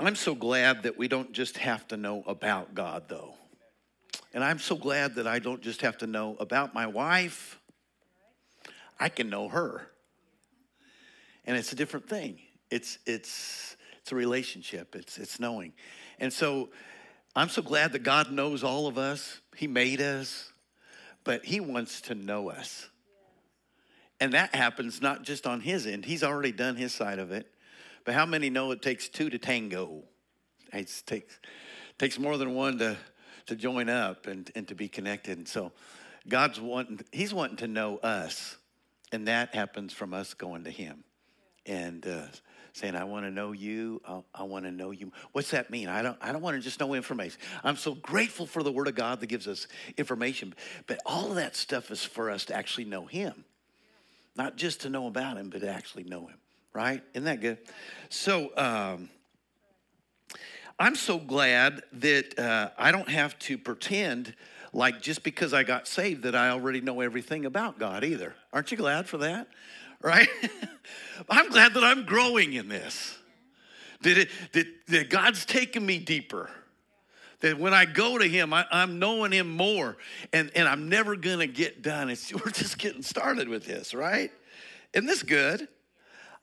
I'm so glad that we don't just have to know about God, though. And I'm so glad that I don't just have to know about my wife, I can know her. And it's a different thing. It's, it's, it's a relationship, it's, it's knowing. And so I'm so glad that God knows all of us. He made us, but He wants to know us. And that happens not just on His end, He's already done His side of it. But how many know it takes two to tango? It takes, takes more than one to, to join up and, and to be connected. And so God's wanting, He's wanting to know us. And that happens from us going to Him and uh, saying, I want to know you. I, I want to know you. What's that mean? I don't, I don't want to just know information. I'm so grateful for the Word of God that gives us information. But all of that stuff is for us to actually know Him. Not just to know about Him, but to actually know Him right? Isn't that good? So, um, I'm so glad that uh, I don't have to pretend like just because I got saved that I already know everything about God either. Aren't you glad for that? Right? I'm glad that I'm growing in this. That, it, that, that God's taken me deeper. That when I go to Him, I, am knowing Him more, and, and I'm never gonna get done. It's, we're just getting started with this, right? Isn't this good?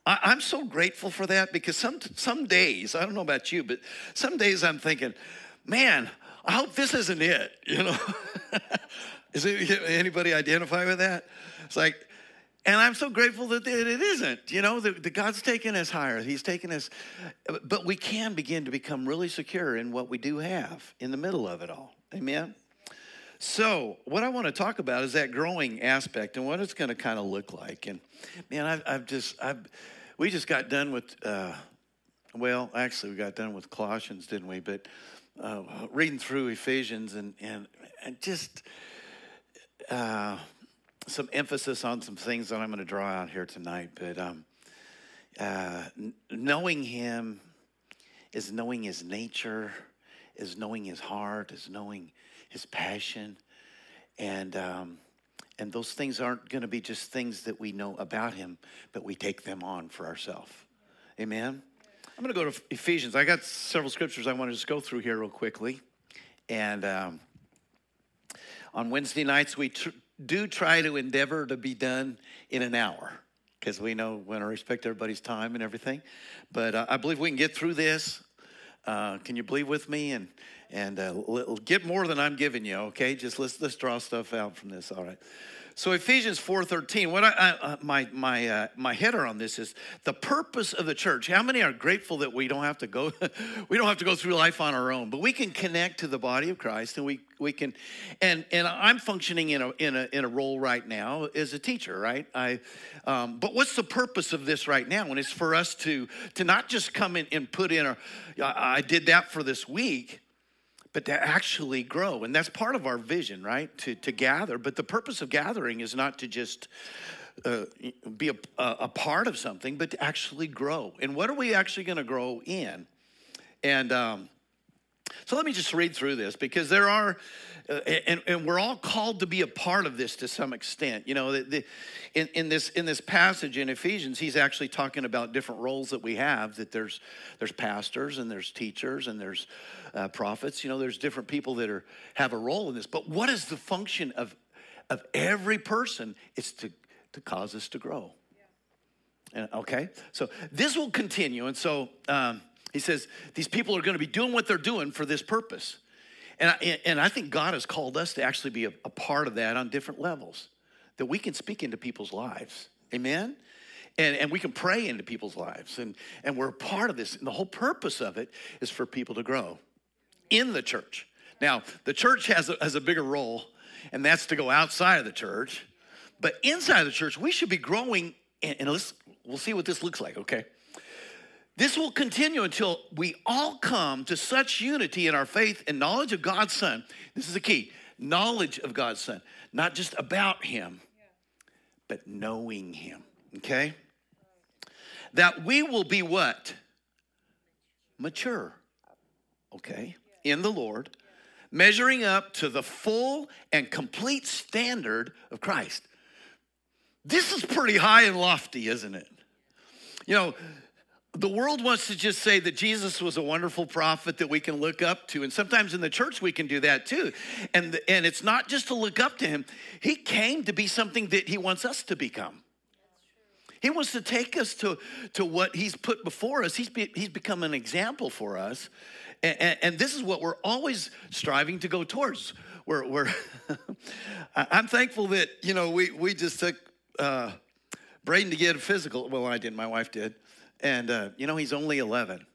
I, am so grateful for that because some, some days, I don't know about you, but some days I'm thinking, man, I hope this isn't it, you know? Is it, anybody identify with that? It's like, and I'm so grateful that it isn't, you know, that, God's taken us higher. He's taken us, but we can begin to become really secure in what we do have in the middle of it all. Amen? So, what I want to talk about is that growing aspect and what it's going to kind of look like. And man, I've, I've just, I've, we just got done with, uh, well, actually, we got done with Colossians, didn't we? But uh, reading through Ephesians and, and, and just uh, some emphasis on some things that I'm going to draw out here tonight. But um, uh, knowing Him is knowing His nature, is knowing His heart, is knowing his passion. And, um, and those things aren't going to be just things that we know about him, but we take them on for ourselves. Amen? I'm going to go to Ephesians. I got several scriptures I want to just go through here real quickly. And um, on Wednesday nights, we tr- do try to endeavor to be done in an hour because we know we want to respect everybody's time and everything. But uh, I believe we can get through this. Uh, can you believe with me? And and uh, get more than I'm giving you. Okay, just let's let's draw stuff out from this. All right. So Ephesians 4:13. What I, I uh, my my uh, my header on this is the purpose of the church. How many are grateful that we don't have to go we don't have to go through life on our own, but we can connect to the body of Christ and we we can and and I'm functioning in a in a in a role right now as a teacher, right? I um, but what's the purpose of this right now? And it's for us to to not just come in and put in a I did that for this week but to actually grow. And that's part of our vision, right? To, to gather. But the purpose of gathering is not to just uh, be a, a part of something, but to actually grow. And what are we actually going to grow in? And um, so let me just read through this because there are, uh, and, and we're all called to be a part of this to some extent. You know, the, the, in, in, this, in this passage in Ephesians, he's actually talking about different roles that we have, that there's, there's pastors and there's teachers and there's uh, prophets. You know, there's different people that are, have a role in this. But what is the function of, of every person? It's to, to cause us to grow. Yeah. okay, so this will continue. And so, um, he says, these people are going to be doing what they're doing for this purpose. And I, and I think God has called us to actually be a, a part of that on different levels, that we can speak into people's lives. Amen? And, and we can pray into people's lives. And, and we're a part of this. And the whole purpose of it is for people to grow in the church. Now, the church has a, has a bigger role, and that's to go outside of the church. But inside the church, we should be growing. And, and let's, we'll see what this looks like, okay? This will continue until we all come to such unity in our faith and knowledge of God's Son. This is the key knowledge of God's Son, not just about Him, but knowing Him, okay? That we will be what? Mature, okay, in the Lord, measuring up to the full and complete standard of Christ. This is pretty high and lofty, isn't it? You know, the world wants to just say that Jesus was a wonderful prophet that we can look up to. And sometimes in the church we can do that too. And, and it's not just to look up to him, he came to be something that he wants us to become. He wants to take us to, to what he's put before us. He's, be, he's become an example for us. And, and, and this is what we're always striving to go towards. We're, we're I'm thankful that, you know, we, we just took uh, Braden to get a physical. Well, I did, my wife did. And, uh, you know, he's only 11.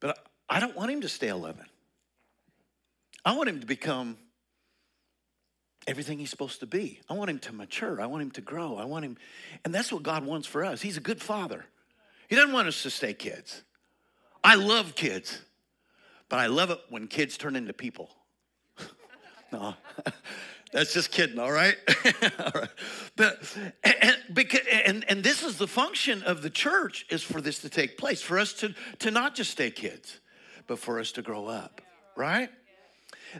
But I don't want him to stay 11. I want him to become everything he's supposed to be. I want him to mature. I want him to grow. I want him, and that's what God wants for us. He's a good father. He doesn't want us to stay kids. I love kids, but I love it when kids turn into people. no, that's just kidding, all right? all right. But and, because, and, and this is the function of the church is for this to take place, for us to, to not just stay kids, but for us to grow up, right?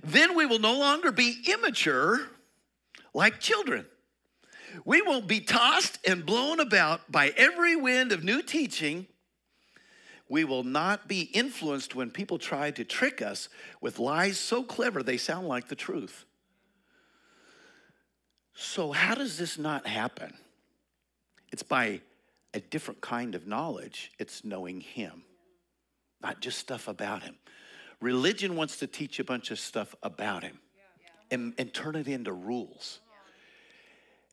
Then we will no longer be immature like children. We won't be tossed and blown about by every wind of new teaching. We will not be influenced when people try to trick us with lies so clever they sound like the truth. So, how does this not happen? It's by a different kind of knowledge, it's knowing Him, not just stuff about Him. Religion wants to teach a bunch of stuff about Him and, and turn it into rules.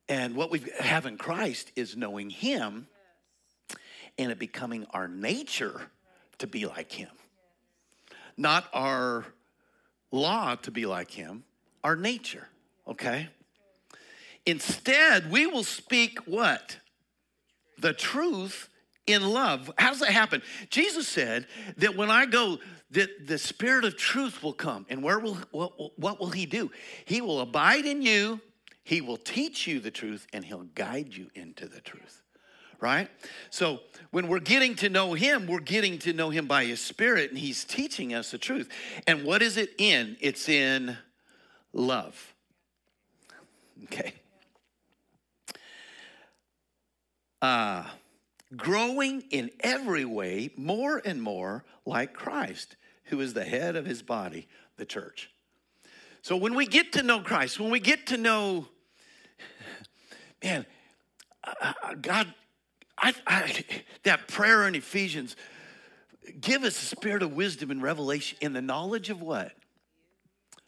And what we have in Christ is knowing Him and it becoming our nature to be like Him. Not our law to be like Him, our nature, okay? Instead, we will speak what? The truth in love. How does that happen? Jesus said that when I go, that the spirit of truth will come. And where will what, what will he do? He will abide in you, he will teach you the truth, and he'll guide you into the truth. Right? So when we're getting to know him, we're getting to know him by his spirit, and he's teaching us the truth. And what is it in? It's in love. Okay. Uh, growing in every way more and more like Christ, who is the head of his body, the church. So when we get to know Christ, when we get to know, man, uh, God, I, I, that prayer in Ephesians, give us a spirit of wisdom and revelation in the knowledge of what?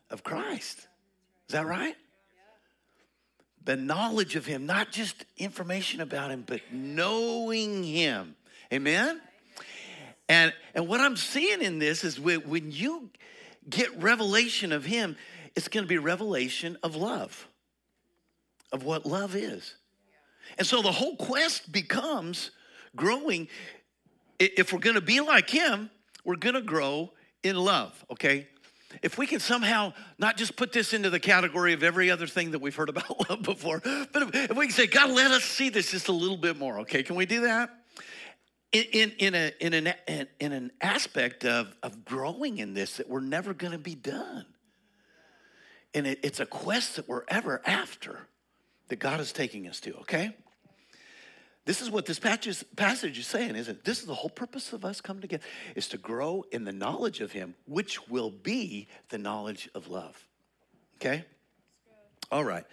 Of Christ. Is that right? The knowledge of Him, not just information about Him, but knowing Him. Amen? And, and what I'm seeing in this is when you get revelation of Him, it's going to be revelation of love, of what love is. And so the whole quest becomes growing. If we're going to be like Him, we're going to grow in love, okay? If we can somehow not just put this into the category of every other thing that we've heard about love before, but if, we can say, God, let us see this just a little bit more, okay? Can we do that? In, in, in, a, in, an, in an aspect of, of growing in this that we're never going to be done. And it, it's a quest that we're ever after that God is taking us to, okay? This is what this passage is saying, isn't it? This is the whole purpose of us coming together, is to grow in the knowledge of Him, which will be the knowledge of love. Okay? All right.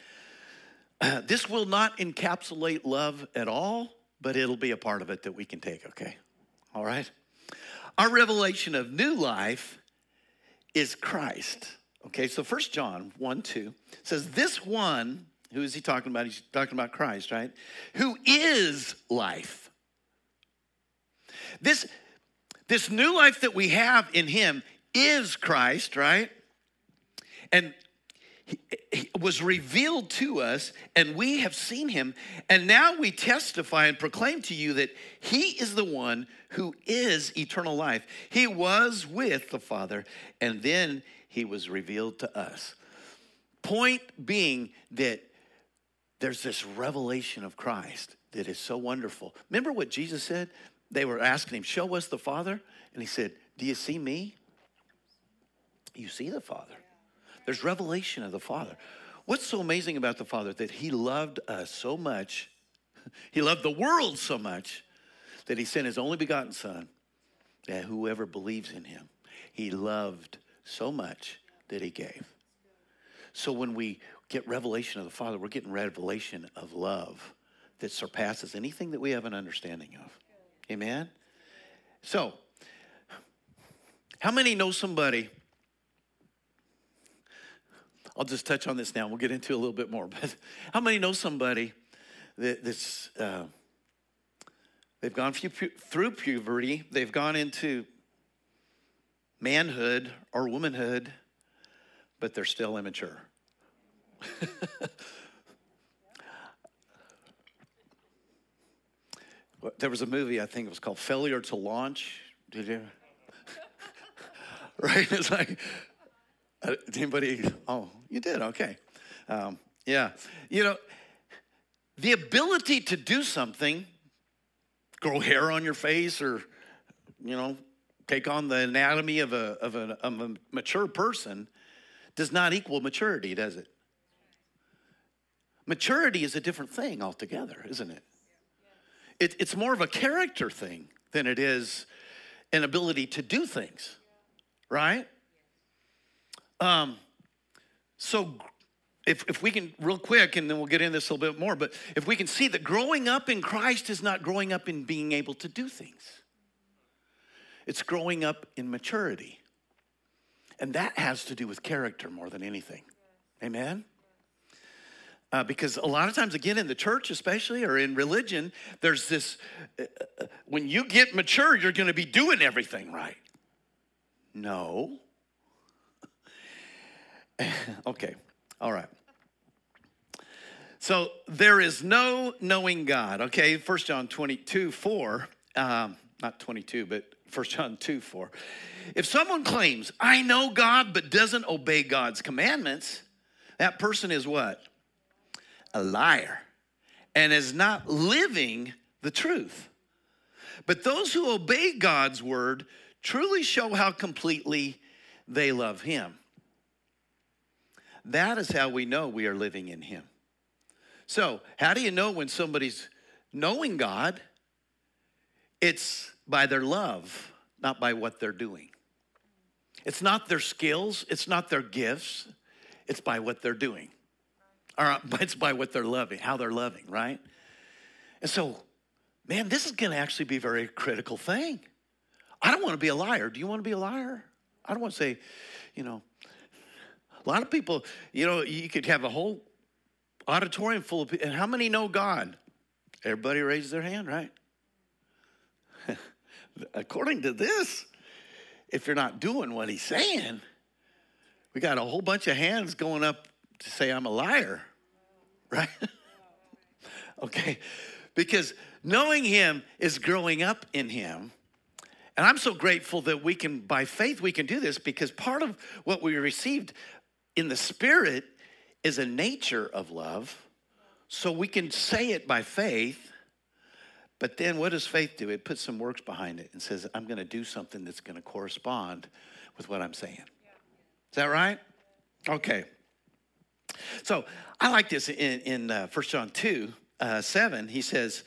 Uh, this will not encapsulate love at all, but it'll be a part of it that we can take, okay? All right? Our revelation of new life is Christ. Okay, so First John 1 2 says, This one who is he talking about? He's talking about Christ, right? Who is life. This, this new life that we have in him is Christ, right? And he, he was revealed to us, and we have seen him. And now we testify and proclaim to you that he is the one who is eternal life. He was with the Father, and then he was revealed to us. Point being that there's this revelation of Christ that is so wonderful. Remember what Jesus said? They were asking him, Show us the Father. And he said, Do you see me? You see the Father. There's revelation of the Father. What's so amazing about the Father? That he loved us so much, he loved the world so much, that he sent his only begotten Son, that whoever believes in him, he loved so much that he gave. So when we get revelation of the Father, we're getting revelation of love that surpasses anything that we have an understanding of. Amen? So, how many know somebody? I'll just touch on this now. We'll get into a little bit more. But how many know somebody that, that's uh, they've gone through puberty, they've gone into manhood or womanhood, but they're still immature. there was a movie, I think it was called Failure to Launch. Did you? right? It's like, uh, anybody? Oh, you did? Okay. Um, yeah. You know, the ability to do something, grow hair on your face or, you know, take on the anatomy of a, of a, of a mature person, does not equal maturity, does it? Maturity is a different thing altogether, isn't it? it? It's more of a character thing than it is an ability to do things, right? Um, so if, if we can, real quick, and then we'll get into this a little bit more, but if we can see that growing up in Christ is not growing up in being able to do things, it's growing up in maturity. And that has to do with character more than anything. Amen? Uh, because a lot of times, again, in the church, especially, or in religion, there's this uh, uh when you get mature, you're going to be doing everything right. No. okay, all right. So there is no knowing God, okay? First John 22, 4, um, not 22, but First John 2, 4. If someone claims, I know God, but doesn't obey God's commandments, that person is what? A liar and is not living the truth. But those who obey God's word truly show how completely they love Him. That is how we know we are living in Him. So, how do you know when somebody's knowing God? It's by their love, not by what they're doing. It's not their skills, it's not their gifts, it's by what they're doing or it's by what they're loving, how they're loving, right? And so, man, this is going to actually be a very critical thing. I don't want to be a liar. Do you want to be a liar? I don't want to say, you know, a lot of people, you know, you could have a whole auditorium full of people. And how many know God? Everybody raises their hand, right? According to this, if you're not doing what he's saying, we got a whole bunch of hands going up to say I'm a liar, right? okay, because knowing Him is growing up in Him. And I'm so grateful that we can, by faith, we can do this because part of what we received in the Spirit is a nature of love. So we can say it by faith. But then what does faith do? It puts some works behind it and says, I'm going to do something that's going to correspond with what I'm saying. Is that right? Okay. So I like this in, in uh, 1 John 2 uh, 7. He says,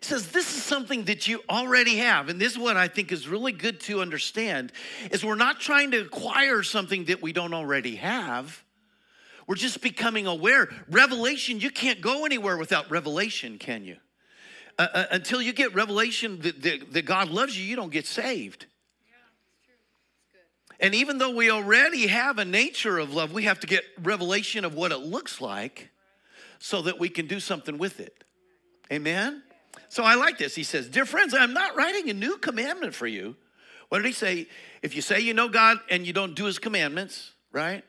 he says, this is something that you already have. And this is what I think is really good to understand is we're not trying to acquire something that we don't already have. We're just becoming aware. Revelation, you can't go anywhere without revelation, can you? Uh, uh, until you get revelation that, that, that God loves you, you don't get saved. And even though we already have a nature of love, we have to get revelation of what it looks like so that we can do something with it. Amen? So I like this. He says, Dear friends, I'm not writing a new commandment for you. What did he say? If you say you know God and you don't do his commandments, right?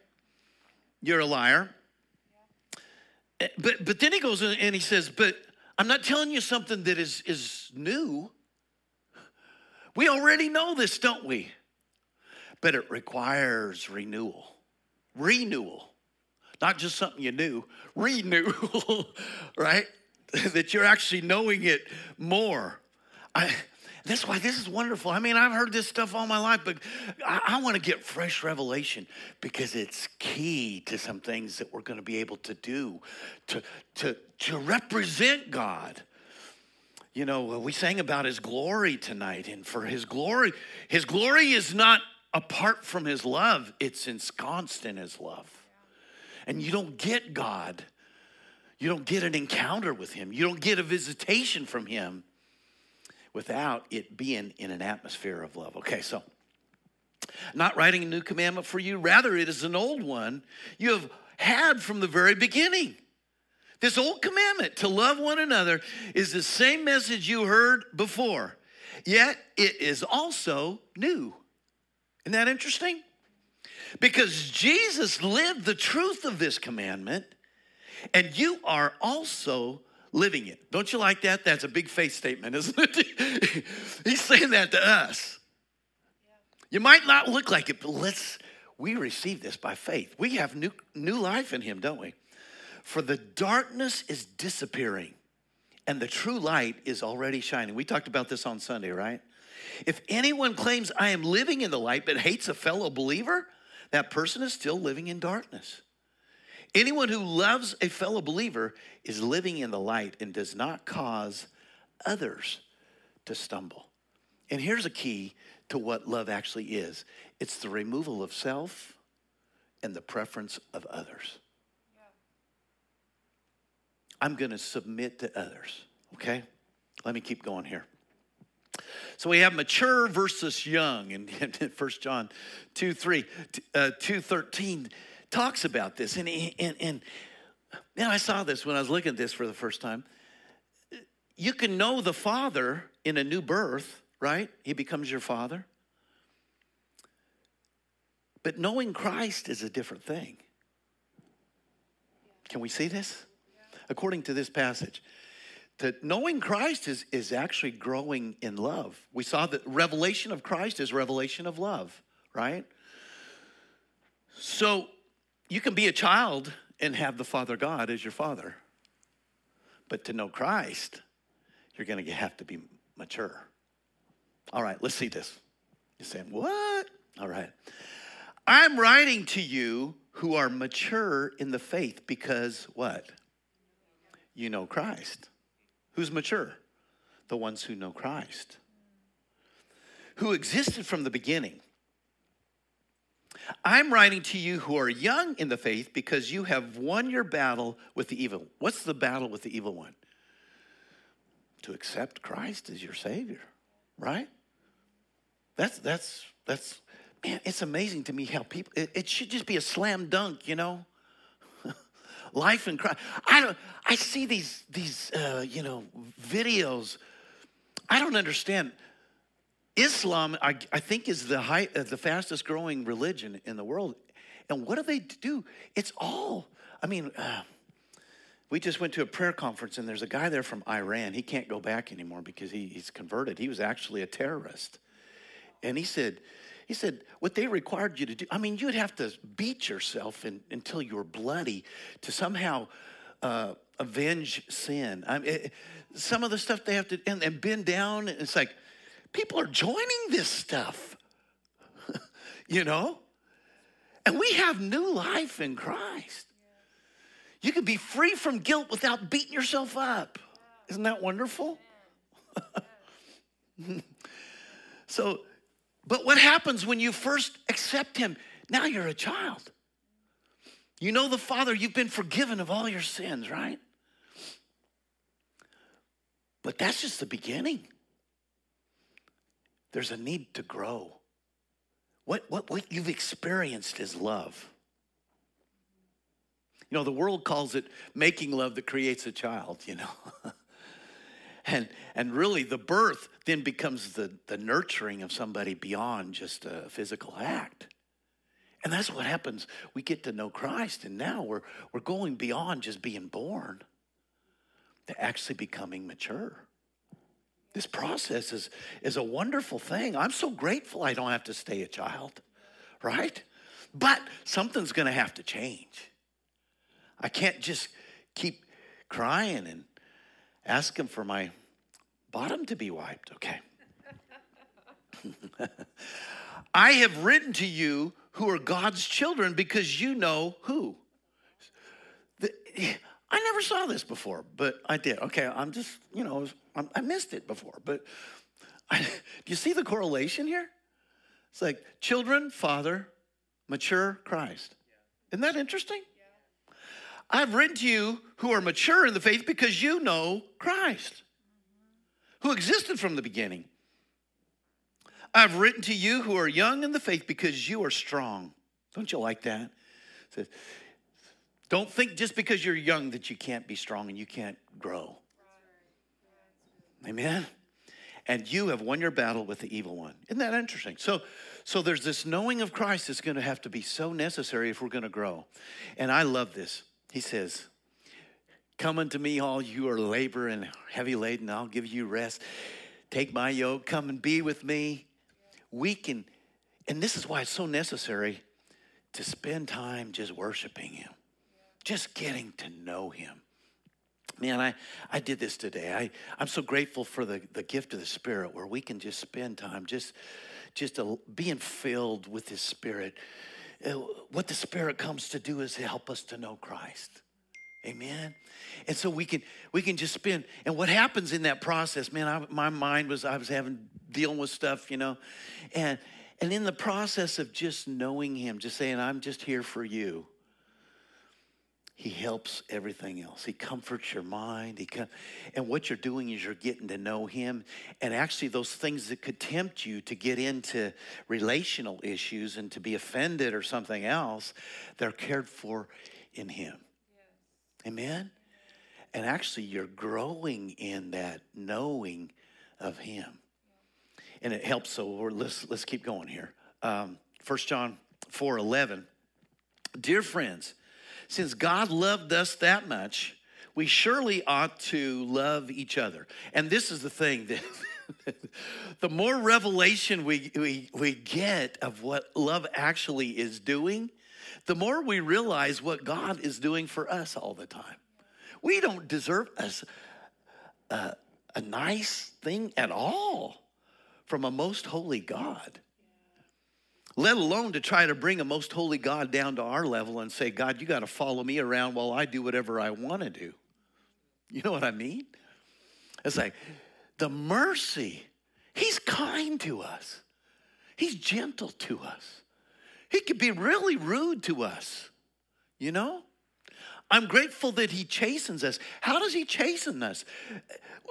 You're a liar. Eh, but, but then he goes and he says, But I'm not telling you something that is, is new. We already know this, don't we? But it requires renewal. Renewal. Not just something you knew, renewal, right? that you're actually knowing it more. I, that's why this is wonderful. I mean, I've heard this stuff all my life, but I, I want to get fresh revelation because it's key to some things that we're going to be able to do to, to, to represent God. You know, we sang about his glory tonight, and for his glory, his glory is not apart from his love, it's ensconced in his love. And you don't get God, you don't get an encounter with him, you don't get a visitation from him without it being in an atmosphere of love. Okay, so not writing a new commandment for you, rather, it is an old one you have had from the very beginning. This old commandment to love one another is the same message you heard before, yet it is also new. Isn't that interesting? Because Jesus lived the truth of this commandment, and you are also living it. Don't you like that? That's a big faith statement, isn't it? He's saying that to us. You might not look like it, but let's we receive this by faith. We have new new life in him, don't we? For the darkness is disappearing and the true light is already shining. We talked about this on Sunday, right? If anyone claims I am living in the light but hates a fellow believer, that person is still living in darkness. Anyone who loves a fellow believer is living in the light and does not cause others to stumble. And here's a key to what love actually is it's the removal of self and the preference of others. I'm going to submit to others, okay? Let me keep going here. So we have mature versus young, and 1 John 2 3, uh, 2 13 talks about this. And, and, and man, I saw this when I was looking at this for the first time. You can know the Father in a new birth, right? He becomes your Father. But knowing Christ is a different thing. Can we see this? According to this passage, that knowing Christ is, is actually growing in love. We saw that revelation of Christ is revelation of love, right? So you can be a child and have the Father God as your father. But to know Christ, you're going to have to be mature. All right, let's see this. You're saying, what? All right. I'm writing to you who are mature in the faith because what? You know Christ. Who's mature? The ones who know Christ, who existed from the beginning. I'm writing to you who are young in the faith because you have won your battle with the evil. What's the battle with the evil one? To accept Christ as your Savior, right? That's that's that's man. It's amazing to me how people. It, it should just be a slam dunk, you know life in Christ. I don't. I see these these uh, you know videos. I don't understand. Islam, I, I think, is the high, uh, the fastest growing religion in the world. And what do they do? It's all. I mean, uh, we just went to a prayer conference, and there's a guy there from Iran. He can't go back anymore because he, he's converted. He was actually a terrorist, and he said he said, what they required you to do, I mean, you'd have to beat yourself in, until you were bloody to somehow uh, avenge sin. I mean, it, some of the stuff they have to, and, and bend down, it's like, people are joining this stuff, you know? And we have new life in Christ. You can be free from guilt without beating yourself up. Isn't that wonderful? so but what happens when you first accept Him? Now you're a child. You know the Father, you've been forgiven of all your sins, right? But that's just the beginning. There's a need to grow. What, what, what you've experienced is love. You know, the world calls it making love that creates a child, you know. and and really the birth then becomes the the nurturing of somebody beyond just a physical act. And that's what happens. We get to know christ and now we're we're going beyond just being born to actually becoming mature. This process is is a wonderful thing. I'm so grateful i don't have to stay a child right? But something's going to have to change. I can't just keep crying and ask him for my bottom to be wiped. Okay. I have written to you who are God's children because you know who. The, I never saw this before, but I did. Okay, I'm just, you know, i missed it before, but I, do you see the correlation here? It's like children, father, mature, Christ. Isn't that interesting? I've written to you who are mature in the faith because you know Christ, who existed from the beginning. I've written to you who are young in the faith because you are strong. Don't you like that? Says, don't think just because you're young that you can't be strong and you can't grow. Amen. And you have won your battle with the evil one. Isn't that interesting? So, so there's this knowing of Christ that's going to have to be so necessary if we're going to grow. And I love this. He says, Come unto me, all you are labor and heavy laden, I'll give you rest. Take my yoke, come and be with me. We can, and this is why it's so necessary to spend time just worshiping Him just getting to know him. Man, I, I did this today. I, I'm so grateful for the, the gift of the Spirit where we can just spend time just, just being filled with His Spirit. Uh, what the Spirit comes to do is to help us to know Christ. Amen. And so we can we can just spend. And what happens in that process, man? I, my mind was I was having dealing with stuff, you know, and and in the process of just knowing Him, just saying, "I'm just here for you." He helps everything else. He comforts your mind. He com- and what you're doing is you're getting to know Him. And actually, those things that could tempt you to get into relational issues and to be offended or something else, they're cared for in Him. Yes. Amen? And actually, you're growing in that knowing of Him. And it helps. So let's, let's keep going here. Um, 1 John 4 11. Dear friends, since God loved us that much, we surely ought to love each other. And this is the thing that the more revelation we, we, we get of what love actually is doing, the more we realize what God is doing for us all the time. We don't deserve a, a, a nice thing at all from a most holy God let alone to try to bring a most holy God down to our level and say, God, you got to follow me around while I do whatever I want to do. You know what I mean? It's like the mercy. He's kind to us, He's gentle to us. He could be really rude to us, you know? I'm grateful that he chastens us. How does he chasten us?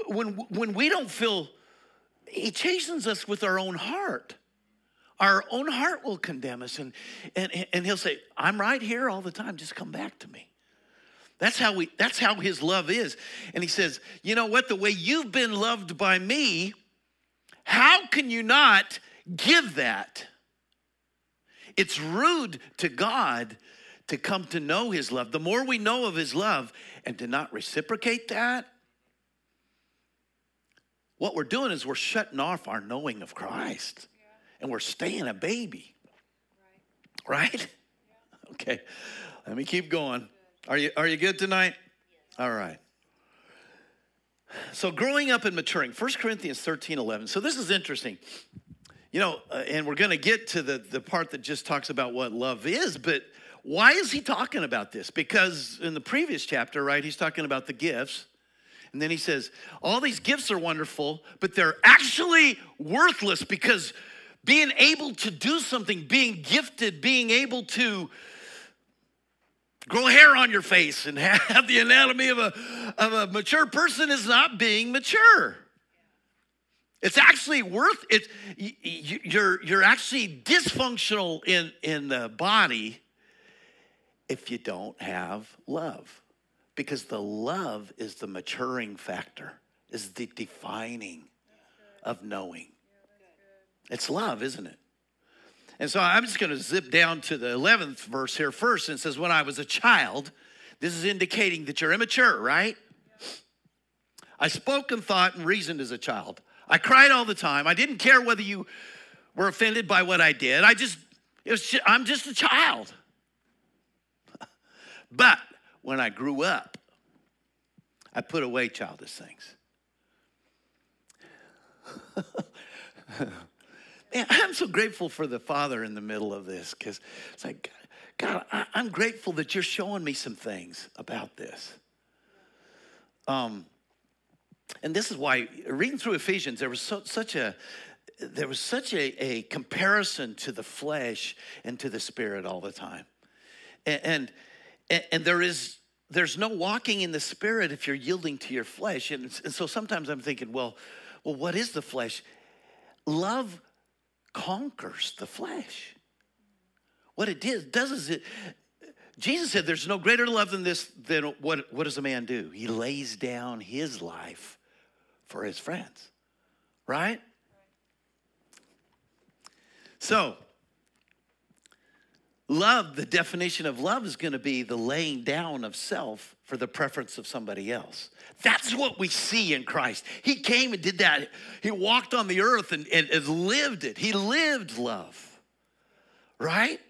When, when we don't feel, he chastens us with our own heart our own heart will condemn us. And, and, and he'll say, I'm right here all the time. Just come back to me. That's how we that's how his love is. And he says, you know what? The way you've been loved by me, how can you not give that? It's rude to God to come to know his love. The more we know of his love and to not reciprocate that, what we're doing is we're shutting off our knowing of Christ and we're staying a baby. Right? right? Yeah. Okay. Let me keep going. Are you are you good tonight? All right. So growing up and maturing, 1 Corinthians 13, 11. So this is interesting. You know, uh, and we're going to get to the, the part that just talks about what love is, but why is he talking about this? Because in the previous chapter, right, he's talking about the gifts. And then he says, all these gifts are wonderful, but they're actually worthless because being able to do something, being gifted, being able to grow hair on your face and have the anatomy of a, of a mature person is not being mature. It's actually worth it. You're, you're actually dysfunctional in, in the body if you don't have love. Because the love is the maturing factor, is the defining of knowing. It's love, isn't it? And so I'm just going to zip down to the 11th verse here first. And it says, When I was a child, this is indicating that you're immature, right? I spoke and thought and reasoned as a child. I cried all the time. I didn't care whether you were offended by what I did. I just, it was just, I'm just a child. but when I grew up, I put away childish things. Man, I'm so grateful for the Father in the middle of this because it's like, God, I, am grateful that you're showing me some things about this. Um, and this is why reading through Ephesians, there was so, such a there was such a, a comparison to the flesh and to the spirit all the time. And, and, and there is there's no walking in the spirit if you're yielding to your flesh. And, and so sometimes I'm thinking, well, well, what is the flesh? Love conquers the flesh. What it does, does is it, Jesus said, There's no greater love than this, than what, what does a man do? He lays down his life for his friends, right? So, love, the definition of love is going to be the laying down of self for the preference of somebody else. That's what we see in Christ. He came and did that. He walked on the earth and, and, and lived it. He lived love, right?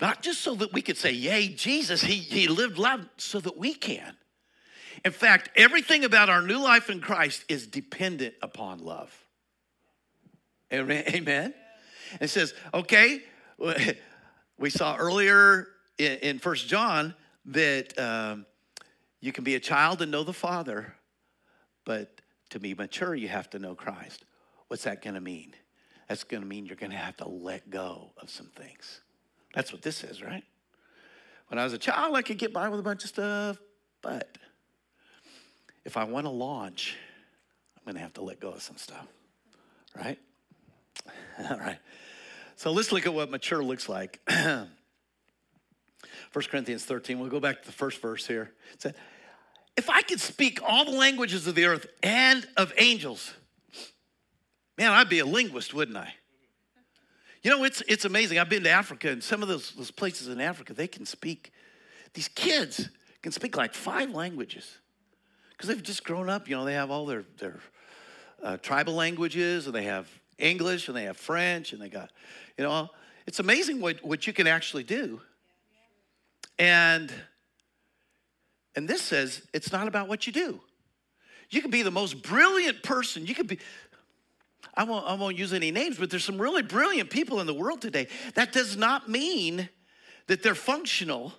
Not just so that we could say, Yay, Jesus, he, he lived love, so that we can. In fact, everything about our new life in Christ is dependent upon love. Amen. Amen. It says, okay, we saw earlier in First John that um, you can be a child and know the Father, but to be mature, you have to know Christ. What's that going to mean? That's going to mean you're going to have to let go of some things. That's what this is, right? When I was a child, I could get by with a bunch of stuff, but if I want to launch, I'm going to have to let go of some stuff, right? All right. So let's look at what mature looks like. 1 Corinthians 13, we'll go back to the first verse here. It said, If I could speak all the languages of the earth and of angels, man, I'd be a linguist, wouldn't I? You know, it's, it's amazing. I've been to Africa, and some of those, those places in Africa, they can speak, these kids can speak like five languages because they've just grown up. You know, they have all their, their uh, tribal languages, and they have English, and they have French, and they got, you know, it's amazing what, what you can actually do. And and this says it's not about what you do. You can be the most brilliant person. You could be I won't, I won't use any names, but there's some really brilliant people in the world today. That does not mean that they're functional,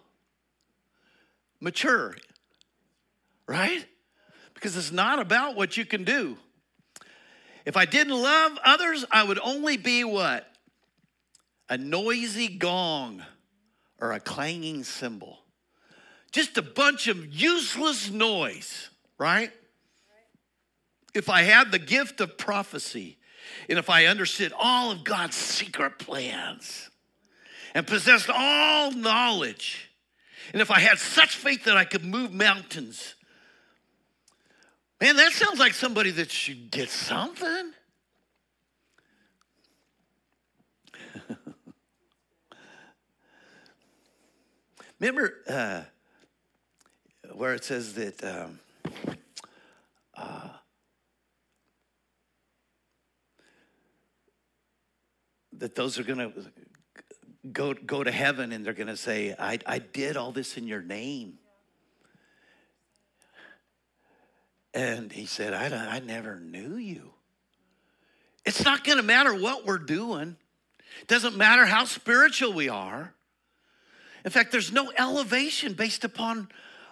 mature, right? Because it's not about what you can do. If I didn't love others, I would only be what? A noisy gong or a clanging cymbal. Just a bunch of useless noise, right? If I had the gift of prophecy, and if I understood all of God's secret plans and possessed all knowledge, and if I had such faith that I could move mountains, man, that sounds like somebody that should get something. Remember uh, where it says that um, uh, that those are going to go, go to heaven and they're going to say, I, I did all this in your name. And he said, I, I never knew you. It's not going to matter what we're doing. It doesn't matter how spiritual we are. In fact, there's no elevation based upon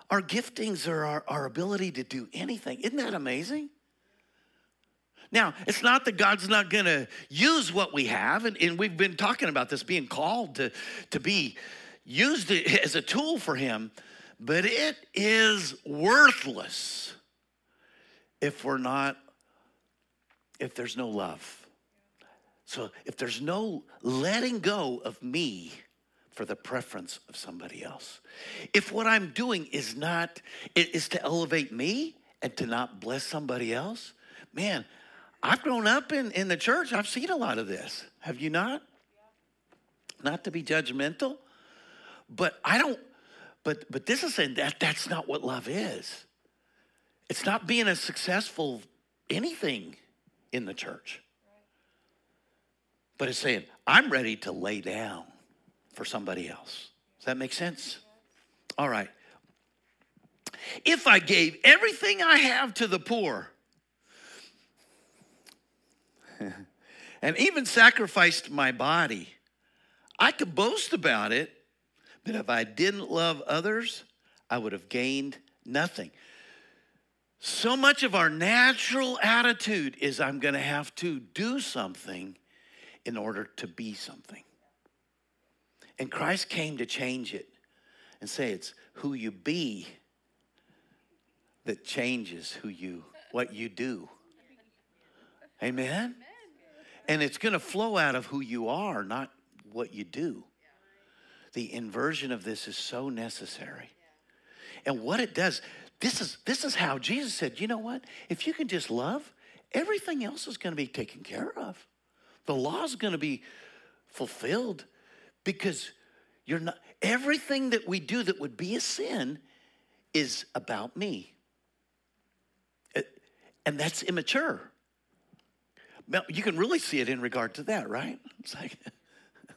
our giftings or our, our ability to do anything. Isn't that amazing? Now, it's not that God's not going to use what we have, and, and, we've been talking about this being called to, to be used as a tool for Him, but it is worthless if we're not, if there's no love. So if there's no letting go of me for the preference of somebody else, if what I'm doing is not, is to elevate me and to not bless somebody else, man, I've grown up in, in the church. I've seen a lot of this. Have you not? Not to be judgmental, but I don't, but but this is saying that that's not what love is. It's not being a successful anything in the church. But it's saying, I'm ready to lay down for somebody else. Does that make sense? All right. If I gave everything I have to the poor, and even sacrificed my body. I could boast about it, but if I didn't love others, I would have gained Nothing. So much of our natural attitude is I'm going to have to do something in order to be something. And Christ came to change it and say it's who you be that changes who you what you do. Amen. And it's going to flow out of who you are, not what you do. The inversion of this is so necessary. And what it does, this is this is how Jesus said, you know what? If you can just love, everything else is going to be taken care of. The law is going to be fulfilled because you're not everything that we do that would be a sin is about me. Uh, and that's immature. You can really see it in regard to that, right? It's like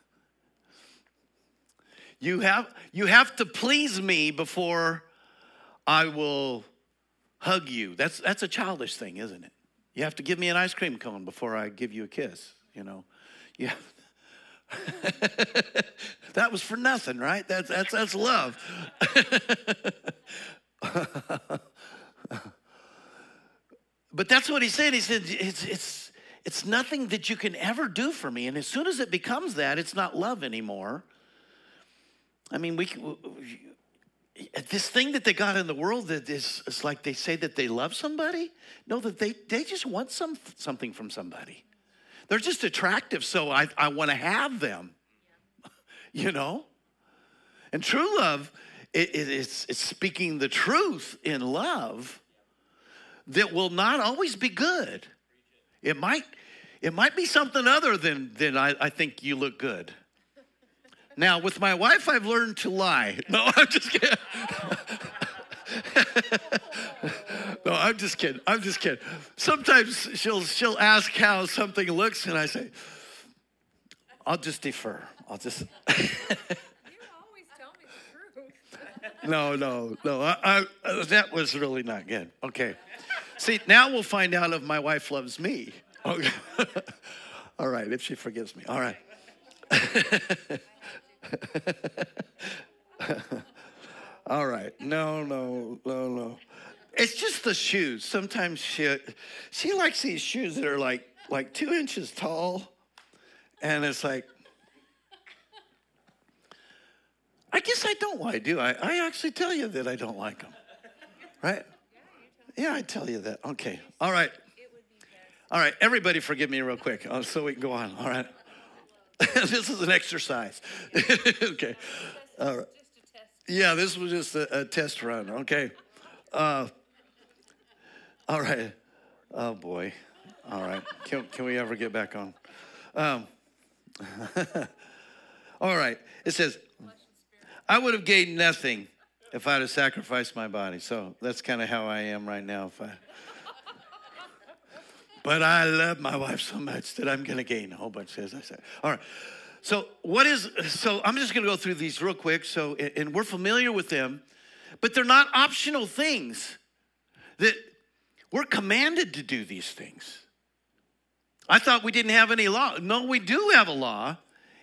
you have you have to please me before I will hug you. That's that's a childish thing, isn't it? You have to give me an ice cream cone before I give you a kiss, you know. Yeah. that was for nothing, right? That's that's that's love. but that's what he said. He said it's it's it's nothing that you can ever do for me. And as soon as it becomes that, it's not love anymore. I mean, we this thing that they got in the world that is it's like they say that they love somebody. No, that they they just want some something from somebody. They're just attractive, so I, I want to have them. you know? And true love it, it, it's, it's speaking the truth in love that will not always be good. It might, it might be something other than, than I, I think you look good. Now, with my wife, I've learned to lie. No, I'm just kidding. no, I'm just kidding. I'm just kidding. Sometimes she'll she'll ask how something looks, and I say, "I'll just defer. I'll just." You always tell me the truth. No, no, no. I, I, that was really not good. Okay. See, now we'll find out if my wife loves me. Okay. All right, if she forgives me. All right. All right. No, no, no, no. It's just the shoes. Sometimes she she likes these shoes that are like like two inches tall, and it's like. I guess I don't. Why do I? I actually tell you that I don't like them, right? Yeah, I tell you that. Okay. All right. All right. Everybody, forgive me real quick, uh, so we can go on. All right. this is an exercise. okay. All right. Yeah, this was just a, a test run. Okay. Uh, all right. Oh boy. All right. Can, can we ever get back on? Um, all right. It says, I would have gained nothing if I'd have sacrificed my body. So that's kind of how I am right now. If I, but I love my wife so much that I'm going to gain a whole bunch, as I said. All right. So, what is, so I'm just gonna go through these real quick. So, and we're familiar with them, but they're not optional things that we're commanded to do these things. I thought we didn't have any law. No, we do have a law,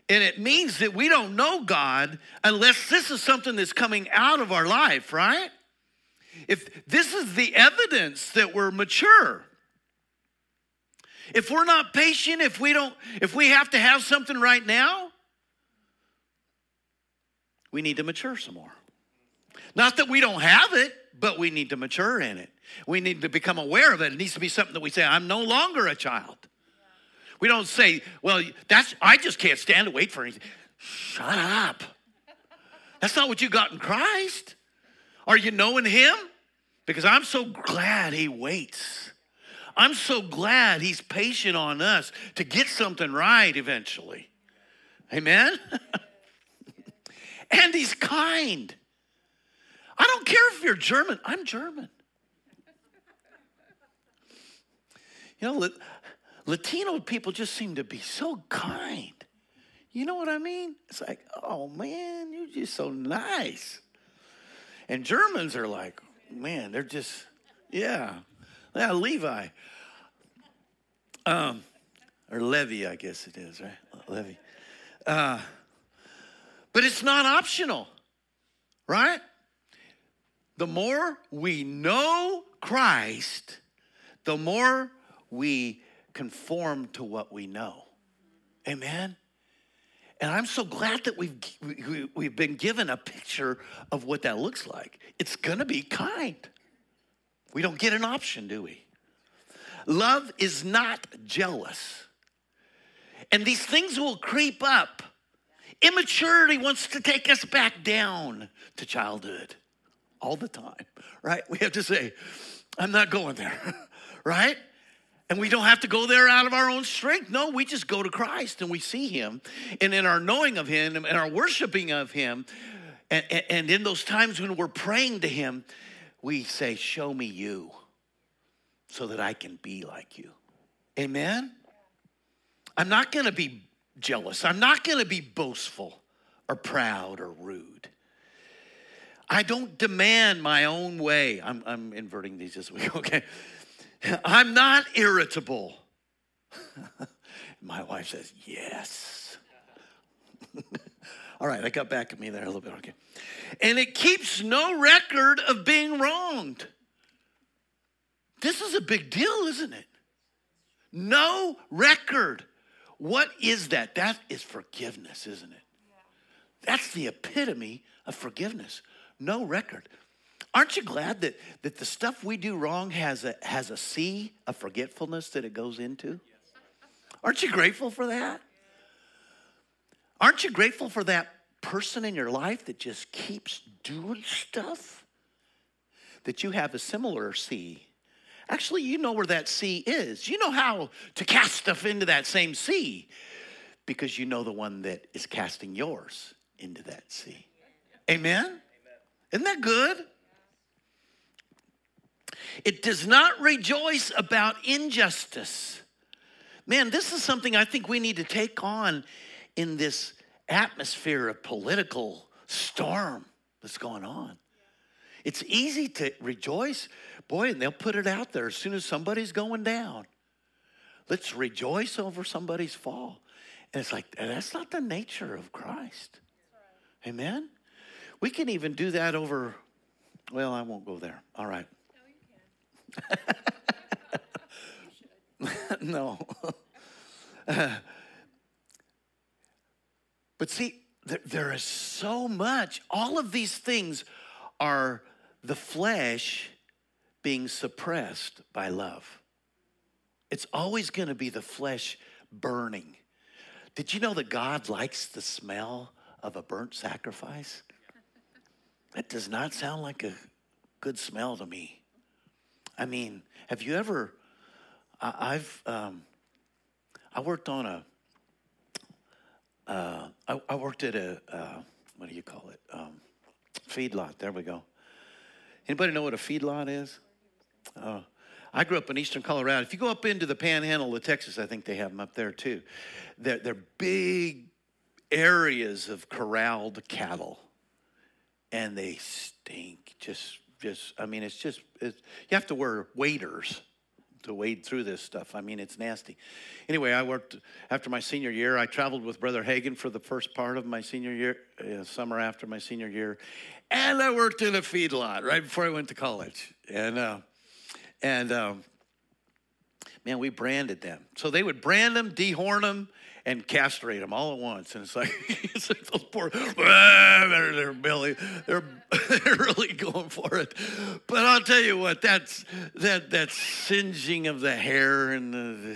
and it means that we don't know God unless this is something that's coming out of our life, right? If this is the evidence that we're mature, if we're not patient, if we don't, if we have to have something right now, we need to mature some more. Not that we don't have it, but we need to mature in it. We need to become aware of it. It needs to be something that we say, I'm no longer a child. We don't say, well, that's I just can't stand to wait for anything. Shut up. That's not what you got in Christ. Are you knowing him? Because I'm so glad he waits. I'm so glad he's patient on us to get something right eventually. Amen? and he's kind. I don't care if you're German, I'm German. You know, Latino people just seem to be so kind. You know what I mean? It's like, oh man, you're just so nice. And Germans are like, man, they're just, yeah, yeah, Levi. Um, or Levy, I guess it is, right? Levy. Uh, but it's not optional, right? the more we know Christ, the more we conform to what we know. Amen. And I'm so glad that we've, we, we've been given a picture of what that looks like. It's gonna be kind. We don't get an option, do we? Love is not jealous. And these things will creep up. Immaturity wants to take us back down to childhood all the time, right? We have to say, I'm not going there, right? And we don't have to go there out of our own strength. No, we just go to Christ and we see Him. And in our knowing of Him and our worshiping of Him, and, and in those times when we're praying to Him, we say, Show me you so that I can be like you. Amen? I'm not gonna be jealous, I'm not gonna be boastful or proud or rude. I don't demand my own way. I'm, I'm inverting these this week, okay? I'm not irritable. My wife says, Yes. All right, I got back at me there a little bit, okay. And it keeps no record of being wronged. This is a big deal, isn't it? No record. What is that? That is forgiveness, isn't it? That's the epitome of forgiveness. No record. Aren't you glad that, that the stuff we do wrong has a, has a sea of forgetfulness that it goes into? Aren't you grateful for that? Aren't you grateful for that person in your life that just keeps doing stuff? That you have a similar sea. Actually, you know where that sea is. You know how to cast stuff into that same sea because you know the one that is casting yours into that sea. Amen? Amen. Isn't that good? It does not rejoice about injustice. Man, this is something I think we need to take on in this atmosphere of political storm that's going on. It's easy to rejoice, boy, and they'll put it out there as soon as somebody's going down. Let's rejoice over somebody's fall. And it's like, that's not the nature of Christ. Amen? We can even do that over, well, I won't go there. All right. no. but see, there, there is so much. All of these things are the flesh being suppressed by love. It's always going to be the flesh burning. Did you know that God likes the smell of a burnt sacrifice? That does not sound like a good smell to me. I mean, have you ever? I, have um, I worked on a. Uh, I, I, worked at a uh, what do you call it? Um, feedlot. There we go. Anybody know what a feedlot is? Uh, I grew up in eastern Colorado. If you go up into the panhandle of Texas, I think they have them up there too. They're, they're big areas of corralled cattle, and they stink just just, I mean, it's just, it's, you have to wear waders to wade through this stuff. I mean, it's nasty. Anyway, I worked after my senior year. I traveled with Brother Hagin for the first part of my senior year, uh, summer after my senior year, and I worked in a feedlot right before I went to college. And uh, and um, man, we branded them. So they would brand them, dehorn them, and castrate them all at once. And it's like, it's like those poor, they're, they're, Billy, they're, they're really going for it. But I'll tell you what, that's that that singeing of the hair and the,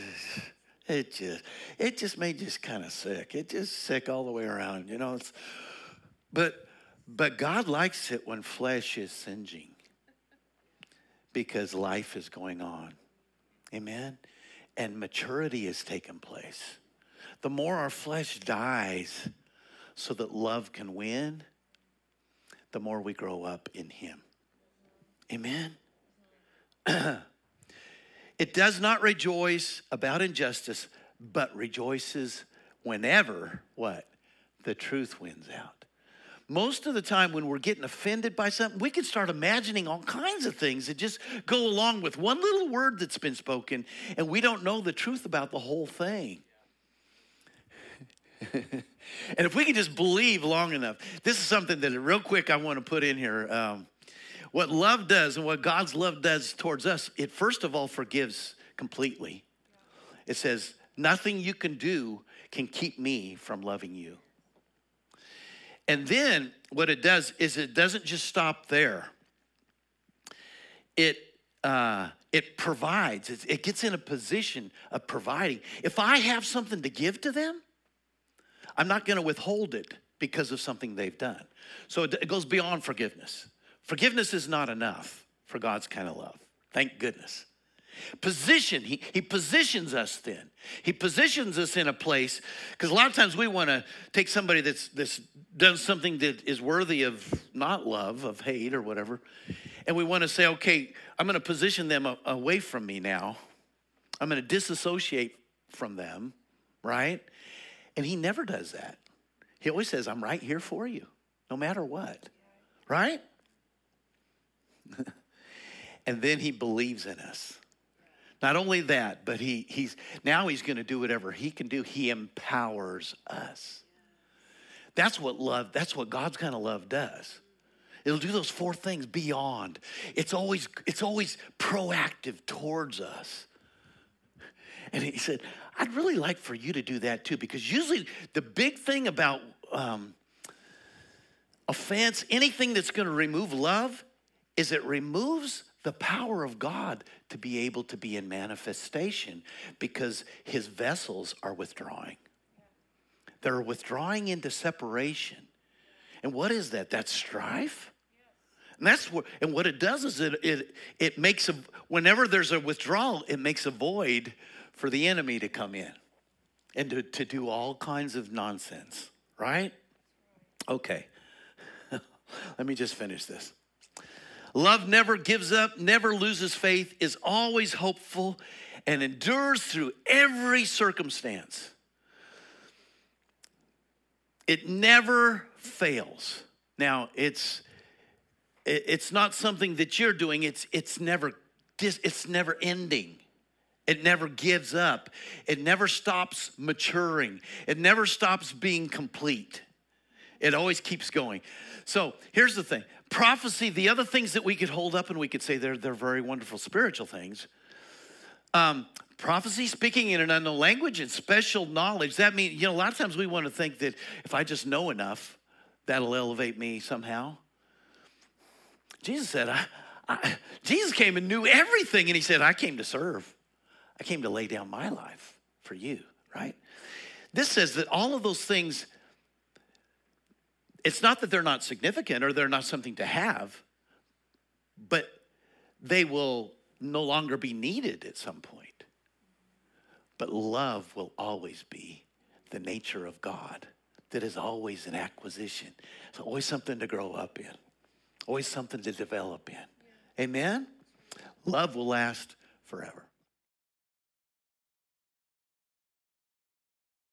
it just it just made just kind of sick. It just sick all the way around, you know. It's, but but God likes it when flesh is singeing because life is going on. Amen. And maturity has taken place the more our flesh dies so that love can win, the more we grow up in Him. Amen? it does not rejoice about injustice, but rejoices whenever what? The truth wins out. Most of the time, when we're getting offended by something, we can start imagining all kinds of things that just go along with one little word that's been spoken, and we don't know the truth about the whole thing. and if we can just believe long enough, this is something that, real quick, I want to put in here. Um, what love does and what God's love does towards us, it first of all forgives completely. It says, Nothing you can do can keep me from loving you. And then what it does is it doesn't just stop there. It uh, it provides. It, it gets in a position of providing. If I have something to give to them, I'm not going to withhold it because of something they've done. So it, it goes beyond forgiveness. Forgiveness is not enough for God's kind of love. Thank goodness. Position, he, he positions us then. He positions us in a place, because a lot of times we want to take somebody that's, that's done something that is worthy of not love, of hate or whatever, and we want to say, okay, I'm going to position them a, away from me now. I'm going to disassociate from them, right? And he never does that. He always says, I'm right here for you, no matter what, right? and then he believes in us. Not only that, but he, he's now he's going to do whatever he can do. He empowers us. That's what love, that's what God's kind of love does. It'll do those four things beyond. It's always, it's always proactive towards us. And he said, I'd really like for you to do that too, because usually the big thing about um, offense, anything that's going to remove love, is it removes the power of God to be able to be in manifestation because his vessels are withdrawing. They're withdrawing into separation. And what is that? That's strife. And that's what and what it does is it it it makes a whenever there's a withdrawal, it makes a void for the enemy to come in and to, to do all kinds of nonsense, right? Okay. Let me just finish this. Love never gives up, never loses faith, is always hopeful, and endures through every circumstance. It never fails. Now, it's it's not something that you're doing. It's it's never it's never ending. It never gives up. It never stops maturing. It never stops being complete. It always keeps going. So here's the thing prophecy, the other things that we could hold up and we could say they're, they're very wonderful spiritual things. Um, prophecy, speaking in an unknown language, and special knowledge. That means, you know, a lot of times we want to think that if I just know enough, that'll elevate me somehow. Jesus said, I, I, Jesus came and knew everything, and he said, I came to serve. I came to lay down my life for you, right? This says that all of those things it's not that they're not significant or they're not something to have, but they will no longer be needed at some point. But love will always be the nature of God that is always an acquisition. It's always something to grow up in, always something to develop in. Amen? Love will last forever.